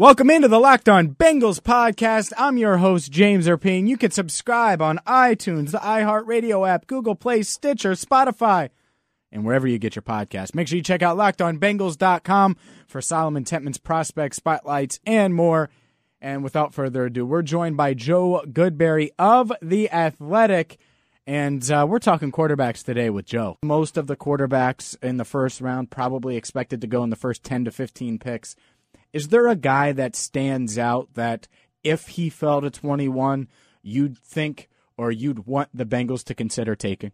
Welcome into the Locked On Bengals podcast. I'm your host, James Rapien. You can subscribe on iTunes, the iHeartRadio app, Google Play, Stitcher, Spotify, and wherever you get your podcast. Make sure you check out LockedOnBengals.com for Solomon Tentman's prospect spotlights and more. And without further ado, we're joined by Joe Goodberry of The Athletic. And uh, we're talking quarterbacks today with Joe. Most of the quarterbacks in the first round probably expected to go in the first 10 to 15 picks. Is there a guy that stands out that if he fell to 21, you'd think or you'd want the Bengals to consider taking?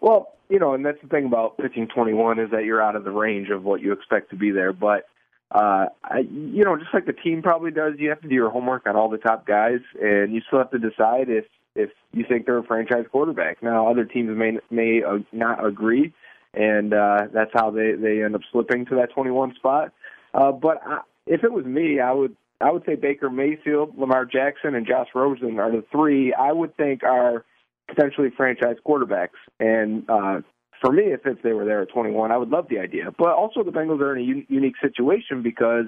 Well, you know, and that's the thing about pitching 21 is that you're out of the range of what you expect to be there. But, uh, I, you know, just like the team probably does, you have to do your homework on all the top guys, and you still have to decide if if you think they're a franchise quarterback. Now, other teams may may uh, not agree, and uh, that's how they they end up slipping to that 21 spot. Uh, but I, if it was me, I would I would say Baker Mayfield, Lamar Jackson, and Josh Rosen are the three I would think are potentially franchise quarterbacks. And uh, for me, if, if they were there at 21, I would love the idea. But also, the Bengals are in a un- unique situation because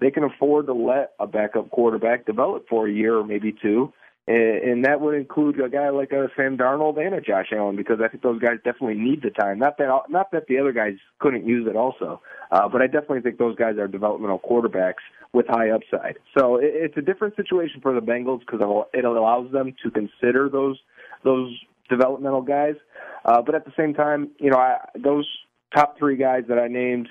they can afford to let a backup quarterback develop for a year or maybe two and that would include a guy like a Sam Darnold and a Josh Allen because I think those guys definitely need the time. Not that not that the other guys couldn't use it also, uh, but I definitely think those guys are developmental quarterbacks with high upside. So it's a different situation for the Bengals because it allows them to consider those those developmental guys. Uh, but at the same time, you know, I, those top three guys that I named,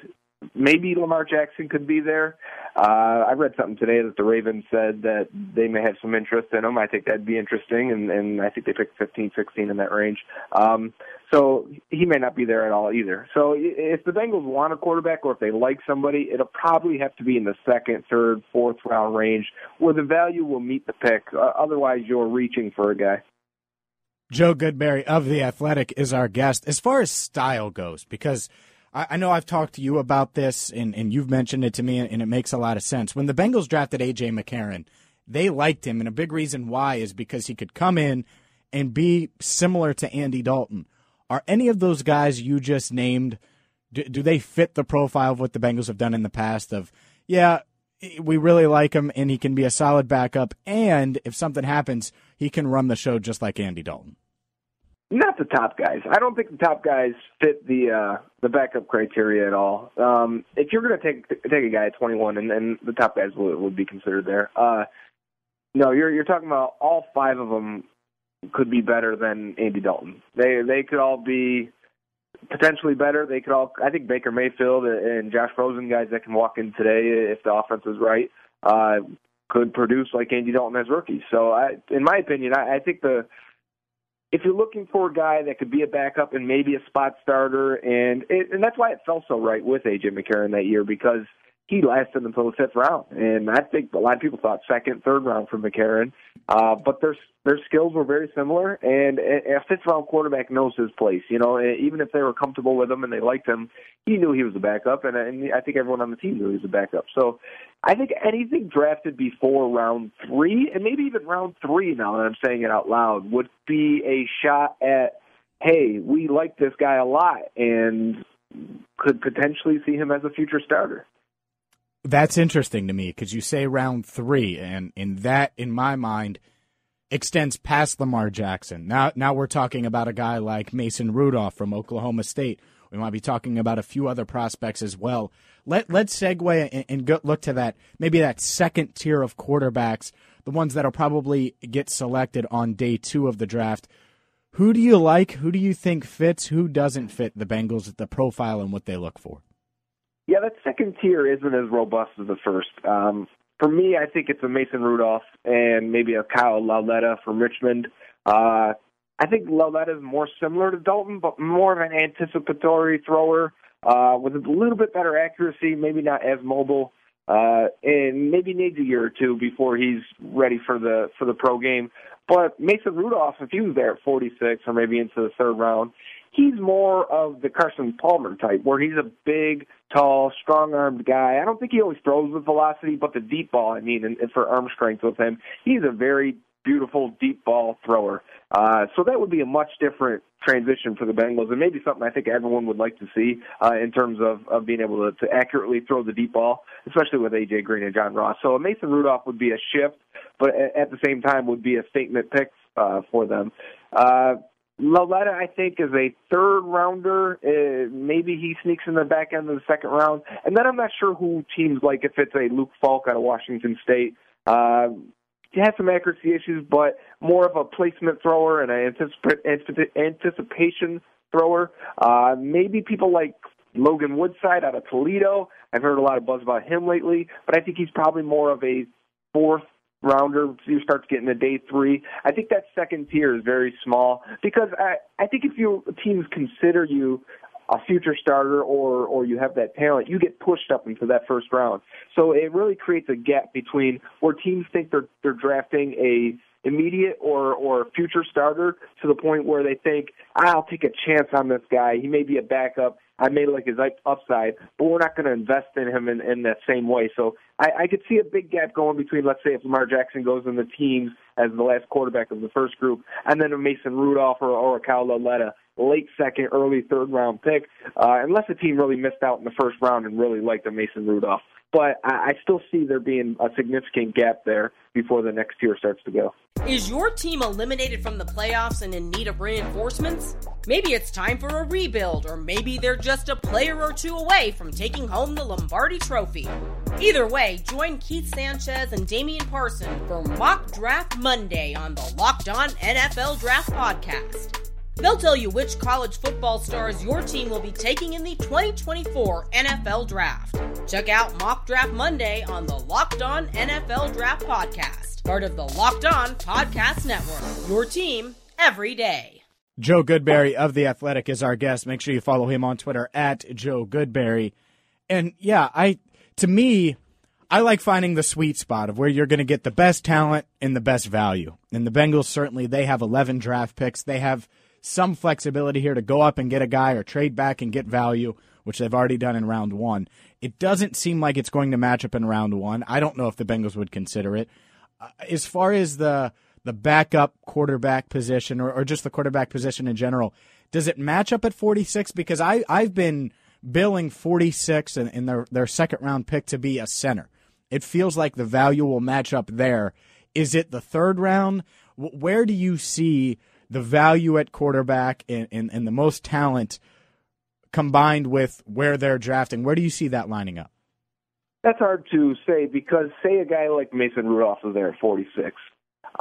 maybe Lamar Jackson could be there. Uh, I read something today that the Ravens said that they may have some interest in him. I think that'd be interesting, and, and I think they picked 15, 16 in that range. Um, so he may not be there at all either. So if the Bengals want a quarterback or if they like somebody, it'll probably have to be in the second, third, fourth round range where the value will meet the pick. Uh, otherwise, you're reaching for a guy. Joe Goodberry of The Athletic is our guest. As far as style goes, because – I, I know I've talked to you about this, and, and you've mentioned it to me, and it makes a lot of sense. When the Bengals drafted A.J. McCarron, they liked him, and a big reason why is because he could come in and be similar to Andy Dalton. Are any of those guys you just named, do, do they fit the profile of what the Bengals have done in the past of, yeah, we really like him and he can be a solid backup, and if something happens, he can run the show just like Andy Dalton? Not the top guys. I don't think the top guys fit the uh, the backup criteria at all. Um, if you're going to take take a guy at 21, and, and the top guys would, would be considered there. Uh, no, you're you're talking about all five of them could be better than Andy Dalton. They they could all be potentially better. They could all. I think Baker Mayfield and Josh Rosen, guys that can walk in today if the offense is right, uh, could produce like Andy Dalton as rookies. So, I, in my opinion, I, I think the if you're looking for a guy that could be a backup and maybe a spot starter, and it, and that's why it felt so right with AJ McCarron that year because he lasted until the fifth round, and I think a lot of people thought second, third round for McCarron. Uh, but their their skills were very similar, and a fifth round quarterback knows his place. You know, even if they were comfortable with him and they liked him, he knew he was a backup, and, and I think everyone on the team knew he was a backup. So I think anything drafted before round three, and maybe even round three, now that I'm saying it out loud, would be a shot at, hey, we like this guy a lot, and could potentially see him as a future starter. That's interesting to me because you say round three, and in that, in my mind, extends past Lamar Jackson. Now, now we're talking about a guy like Mason Rudolph from Oklahoma State. We might be talking about a few other prospects as well. Let let's segue and, and go, look to that maybe that second tier of quarterbacks, the ones that'll probably get selected on day two of the draft. Who do you like? Who do you think fits? Who doesn't fit the Bengals, at the profile and what they look for? Yeah, that second tier isn't as robust as the first. Um, for me, I think it's a Mason Rudolph and maybe a Kyle Lauletta from Richmond. Uh, I think Lauletta is more similar to Dalton, but more of an anticipatory thrower uh, with a little bit better accuracy, maybe not as mobile, uh, and maybe needs a year or two before he's ready for the for the pro game. But Mason Rudolph, if he was there at 46 or maybe into the third round, he's more of the Carson Palmer type, where he's a big, tall, strong-armed guy. I don't think he always throws with velocity, but the deep ball, I mean, and, and for arm strength with him, he's a very beautiful deep ball thrower. Uh, so that would be a much different transition for the Bengals, and maybe something I think everyone would like to see uh, in terms of, of being able to, to accurately throw the deep ball, especially with AJ Green and John Ross. So a Mason Rudolph would be a shift, but at the same time would be a statement pick uh, for them. Uh, I think, is a third rounder. Uh, maybe he sneaks in the back end of the second round. And then I'm not sure who teams like if it's a Luke Falk out of Washington State. Uh, he has some accuracy issues, but more of a placement thrower and an anticipation thrower. Uh, maybe people like Logan Woodside out of Toledo. I've heard a lot of buzz about him lately, but I think he's probably more of a fourth rounder. You start to get into day three. I think that second tier is very small because I I think if you teams consider you a future starter or or you have that talent, you get pushed up into that first round. So it really creates a gap between where teams think they're they're drafting a immediate or or future starter to the point where they think I'll take a chance on this guy. He may be a backup. I may like his upside, but we're not going to invest in him in, in that same way. So I, I could see a big gap going between, let's say, if Lamar Jackson goes in the teams as the last quarterback of the first group, and then a Mason Rudolph or, or a Kyle Lauletta, late second, early third round pick, uh, unless a team really missed out in the first round and really liked a Mason Rudolph. But I, I still see there being a significant gap there before the next tier starts to go. Is your team eliminated from the playoffs and in need of reinforcements? Maybe it's time for a rebuild, or maybe they're just a player or two away from taking home the Lombardi Trophy. Either way, join Keith Sanchez and Damian Parson for Mock Draft Monday on the Locked On NFL Draft Podcast. They'll tell you which college football stars your team will be taking in the 2024 NFL Draft. Check out Mock Draft Monday on the Locked On NFL Draft Podcast, part of the Locked On Podcast Network. Your team every day. Joe Goodberry of The Athletic is our guest. Make sure you follow him on Twitter at Joe Goodberry. And yeah, I to me, I like finding the sweet spot of where you're going to get the best talent and the best value. And the Bengals certainly they have 11 draft picks. They have some flexibility here to go up and get a guy or trade back and get value, which they've already done in round one. It doesn't seem like it's going to match up in round one. I don't know if the Bengals would consider it. Uh, as far as the the backup quarterback position or, or just the quarterback position in general, does it match up at 46? Because I, I've been billing 46 in, in their, their second round pick to be a center. It feels like the value will match up there. Is it the third round? Where do you see the value at quarterback and, and, and the most talent combined with where they're drafting. Where do you see that lining up? That's hard to say because, say, a guy like Mason Rudolph is there at 46.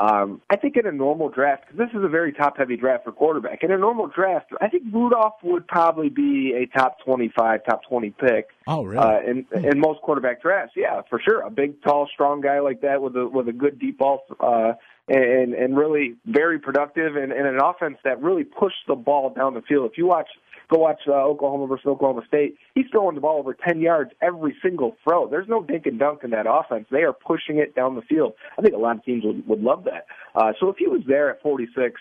Um, I think in a normal draft, because this is a very top-heavy draft for quarterback. In a normal draft, I think Rudolph would probably be a top 25, top 20 pick. Oh, really? Uh, in in most quarterback drafts, yeah, for sure. A big, tall, strong guy like that with a with a good deep ball uh, and and really very productive and, and an offense that really pushed the ball down the field. If you watch go watch uh, Oklahoma versus Oklahoma State, he's throwing the ball over 10 yards every single throw. There's no dink and dunk in that offense. They are pushing it down the field. I think a lot of teams would, would love that. Uh, so if he was there at 46,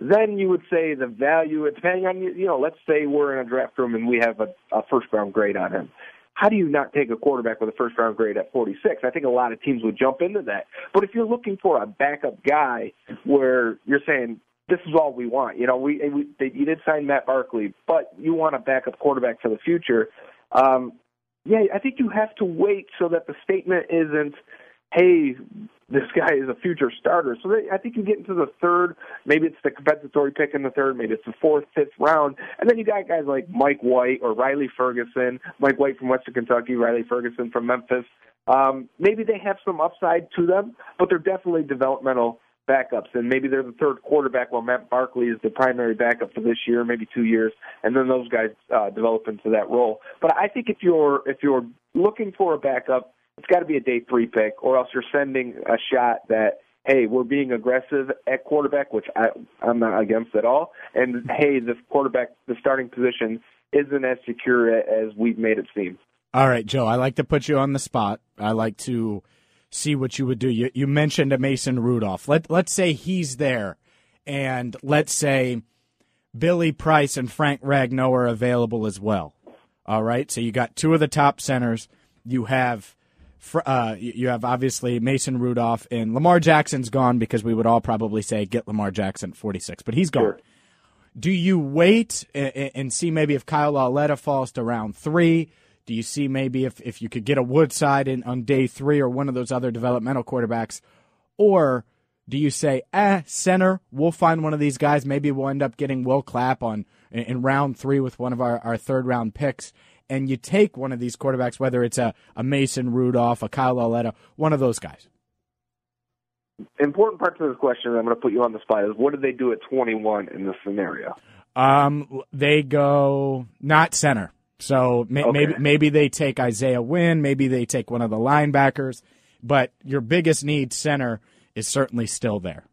then you would say the value, depending on, you know, let's say we're in a draft room and we have a, a first round grade on him how do you not take a quarterback with a first round grade at 46? I think a lot of teams would jump into that. But if you're looking for a backup guy where you're saying this is all we want, you know, we, we they, you did sign Matt Barkley, but you want a backup quarterback for the future. Um, yeah, I think you have to wait so that the statement isn't, hey, this guy is a future starter. So they, I think you get into the third, maybe it's the compensatory pick in the third, maybe it's the fourth, fifth round, and then you got guys like Mike White or Riley Ferguson, Mike White from Western Kentucky, Riley Ferguson from Memphis. Um, maybe they have some upside to them, but they're definitely developmental backups, and maybe they're the third quarterback while Matt Barkley is the primary backup for this year, maybe two years, and then those guys uh, develop into that role. But I think if you're if you're looking for a backup it's got to be a day three pick, or else you're sending a shot that hey, we're being aggressive at quarterback, which I, I'm not against at all. And hey, the quarterback, the starting position isn't as secure as we've made it seem. All right, Joe, I like to put you on the spot. I like to see what you would do. You you mentioned a Mason Rudolph. Let let's say he's there, and let's say Billy Price and Frank Ragnow are available as well. All right, so you got two of the top centers. You have. Uh, you have obviously Mason Rudolph and Lamar Jackson's gone because we would all probably say get Lamar Jackson 46, but he's gone. Sure. Do you wait and, see maybe if Kyle Lauletta falls to round three? Do you see maybe if, if you could get a Woodside in on day three or one of those other developmental quarterbacks? Or do you say, eh, center, we'll find one of these guys. Maybe we'll end up getting Will Clapp on in, in round three with one of our, our third round picks. And you take one of these quarterbacks, whether it's a, a Mason Rudolph, a Kyle Lauletta, one of those guys. Important part to this question, I'm going to put you on the spot, is what do they do at 21 in this scenario? Um, they go not center. So may, okay. maybe maybe they take Isaiah Wynn, maybe they take one of the linebackers, but your biggest need center is certainly still there.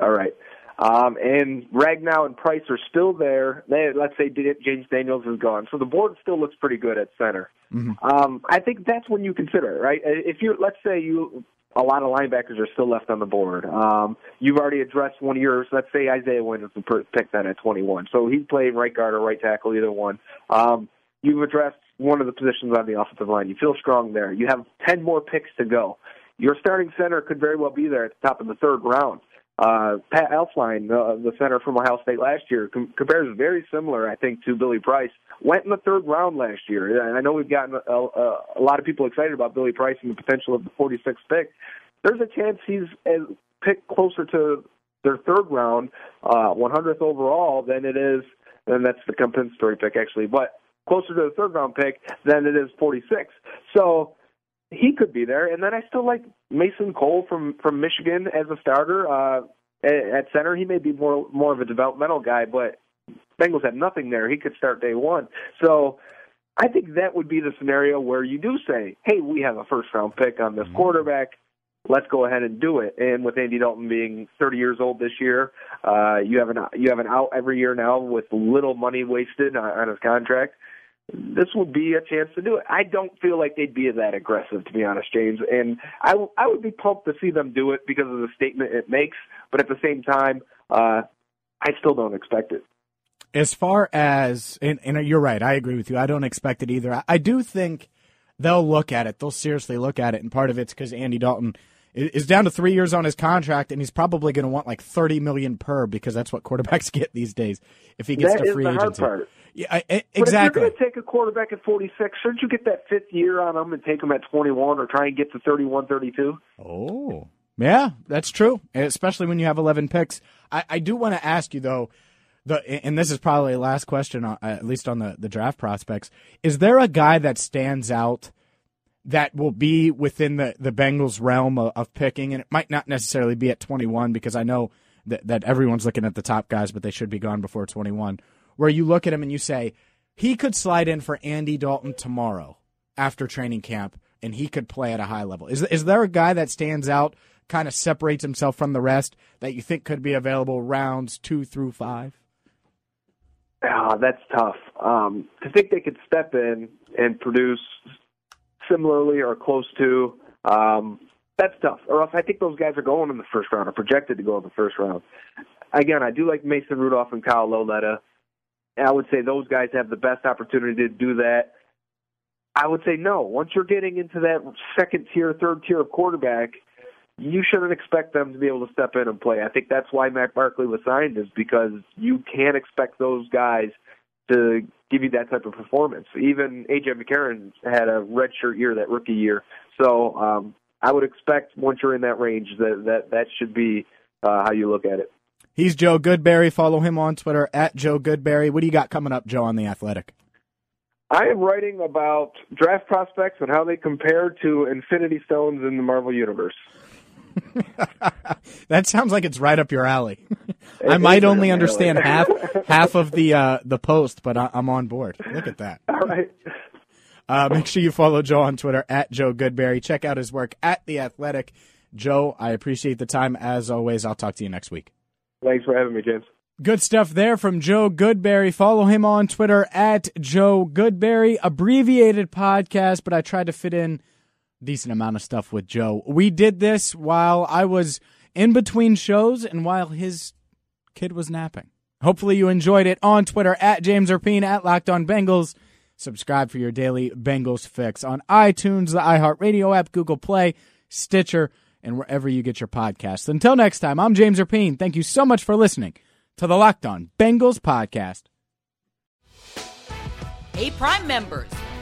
All right. Um, and Ragnow and Price are still there. They, let's say James Daniels is gone, so the board still looks pretty good at center. Mm-hmm. Um, I think that's when you consider it, right? If you let's say you a lot of linebackers are still left on the board. Um, you've already addressed one of yours. Let's say Isaiah Wynn is pick that at 21. So he's playing right guard or right tackle, either one. Um, you've addressed one of the positions on the offensive line. You feel strong there. You have 10 more picks to go. Your starting center could very well be there at the top of the third round. Uh, Pat Elflein, uh, the center from Ohio State last year, com- compares very similar, I think, to Billy Price. Went in the third round last year. And I know we've gotten a, a, a lot of people excited about Billy Price and the potential of the 46th pick. There's a chance he's picked closer to their third round, uh, 100th overall, than it is, and that's the compensatory pick actually, but closer to the third round pick than it is 46. So he could be there. And then I still like Mason Cole from from Michigan as a starter uh, at, center. He may be more more of a developmental guy, but Bengals have nothing there. He could start day one. So I think that would be the scenario where you do say, "Hey, we have a first round pick on this mm-hmm. quarterback." Let's go ahead and do it. And with Andy Dalton being 30 years old this year, uh, you have an you have an out every year now with little money wasted on, on his contract this would be a chance to do it. I don't feel like they'd be that aggressive, to be honest, James. And I, I would be pumped to see them do it because of the statement it makes. But at the same time, uh, I still don't expect it. As far as, and, and you're right, I agree with you. I don't expect it either. I, I do think they'll look at it. They'll seriously look at it. And part of it's because Andy Dalton is down to three years on his contract, and he's probably going to want like thirty million per because that's what quarterbacks get these days. If he gets that to free agency, yeah, I, I, exactly. But if you're going to take a quarterback at 46, shouldn't you get that fifth year on him and take him at 21 or try and get to 31, 32? Oh, yeah, that's true. Especially when you have 11 picks. I, I do want to ask you though, the and this is probably the last question, uh, at least on the the draft prospects. Is there a guy that stands out? That will be within the, the Bengals realm of, of picking, and it might not necessarily be at 21 because I know that, that everyone's looking at the top guys, but they should be gone before 21 where you look at him and you say, he could slide in for Andy Dalton tomorrow after training camp and he could play at a high level. Is is there a guy that stands out, kind of separates himself from the rest that you think could be available rounds two through five? Ah, that's tough. Um, to think they could step in and produce similarly or close to, um, that's tough. Or else I think those guys are going in the first round or projected to go in the first round. Again, I do like Mason Rudolph and Kyle Lauletta. I would say those guys have the best opportunity to do that. I would say no. Once you're getting into that second tier, third tier of quarterback, you shouldn't expect them to be able to step in and play. I think that's why Matt Barkley was signed, is because you can't expect those guys to give you that type of performance. Even AJ McCarron had a redshirt year that rookie year, so um, I would expect once you're in that range that that that should be uh, how you look at it. He's Joe Goodberry. Follow him on Twitter at Joe Goodberry. What do you got coming up, Joe, on the Athletic? I am writing about draft prospects and how they compare to Infinity Stones in the Marvel Universe. that sounds like it's right up your alley. I might only understand half half of the uh, the post, but I, am on board. Look at that. All right. Uh, make sure you follow Joe on Twitter at Joe Goodberry. Check out his work at the Athletic. Joe, I appreciate the time as always. I'll talk to you next week. Thanks for having me, James. Good stuff there from Joe Goodberry. Follow him on Twitter at Joe Goodberry. Abbreviated podcast, but I tried to fit in decent amount of stuff with Joe. We did this while I was in between shows and while his kid was napping. Hopefully you enjoyed it on Twitter at James Rapien at Locked On Bengals. Subscribe for your daily Bengals fix on iTunes, the iHeartRadio app, Google Play, Stitcher, and wherever you get your podcasts. Until next time, I'm James Rapien. Thank you so much for listening to the Locked On Bengals podcast. Hey, Prime members,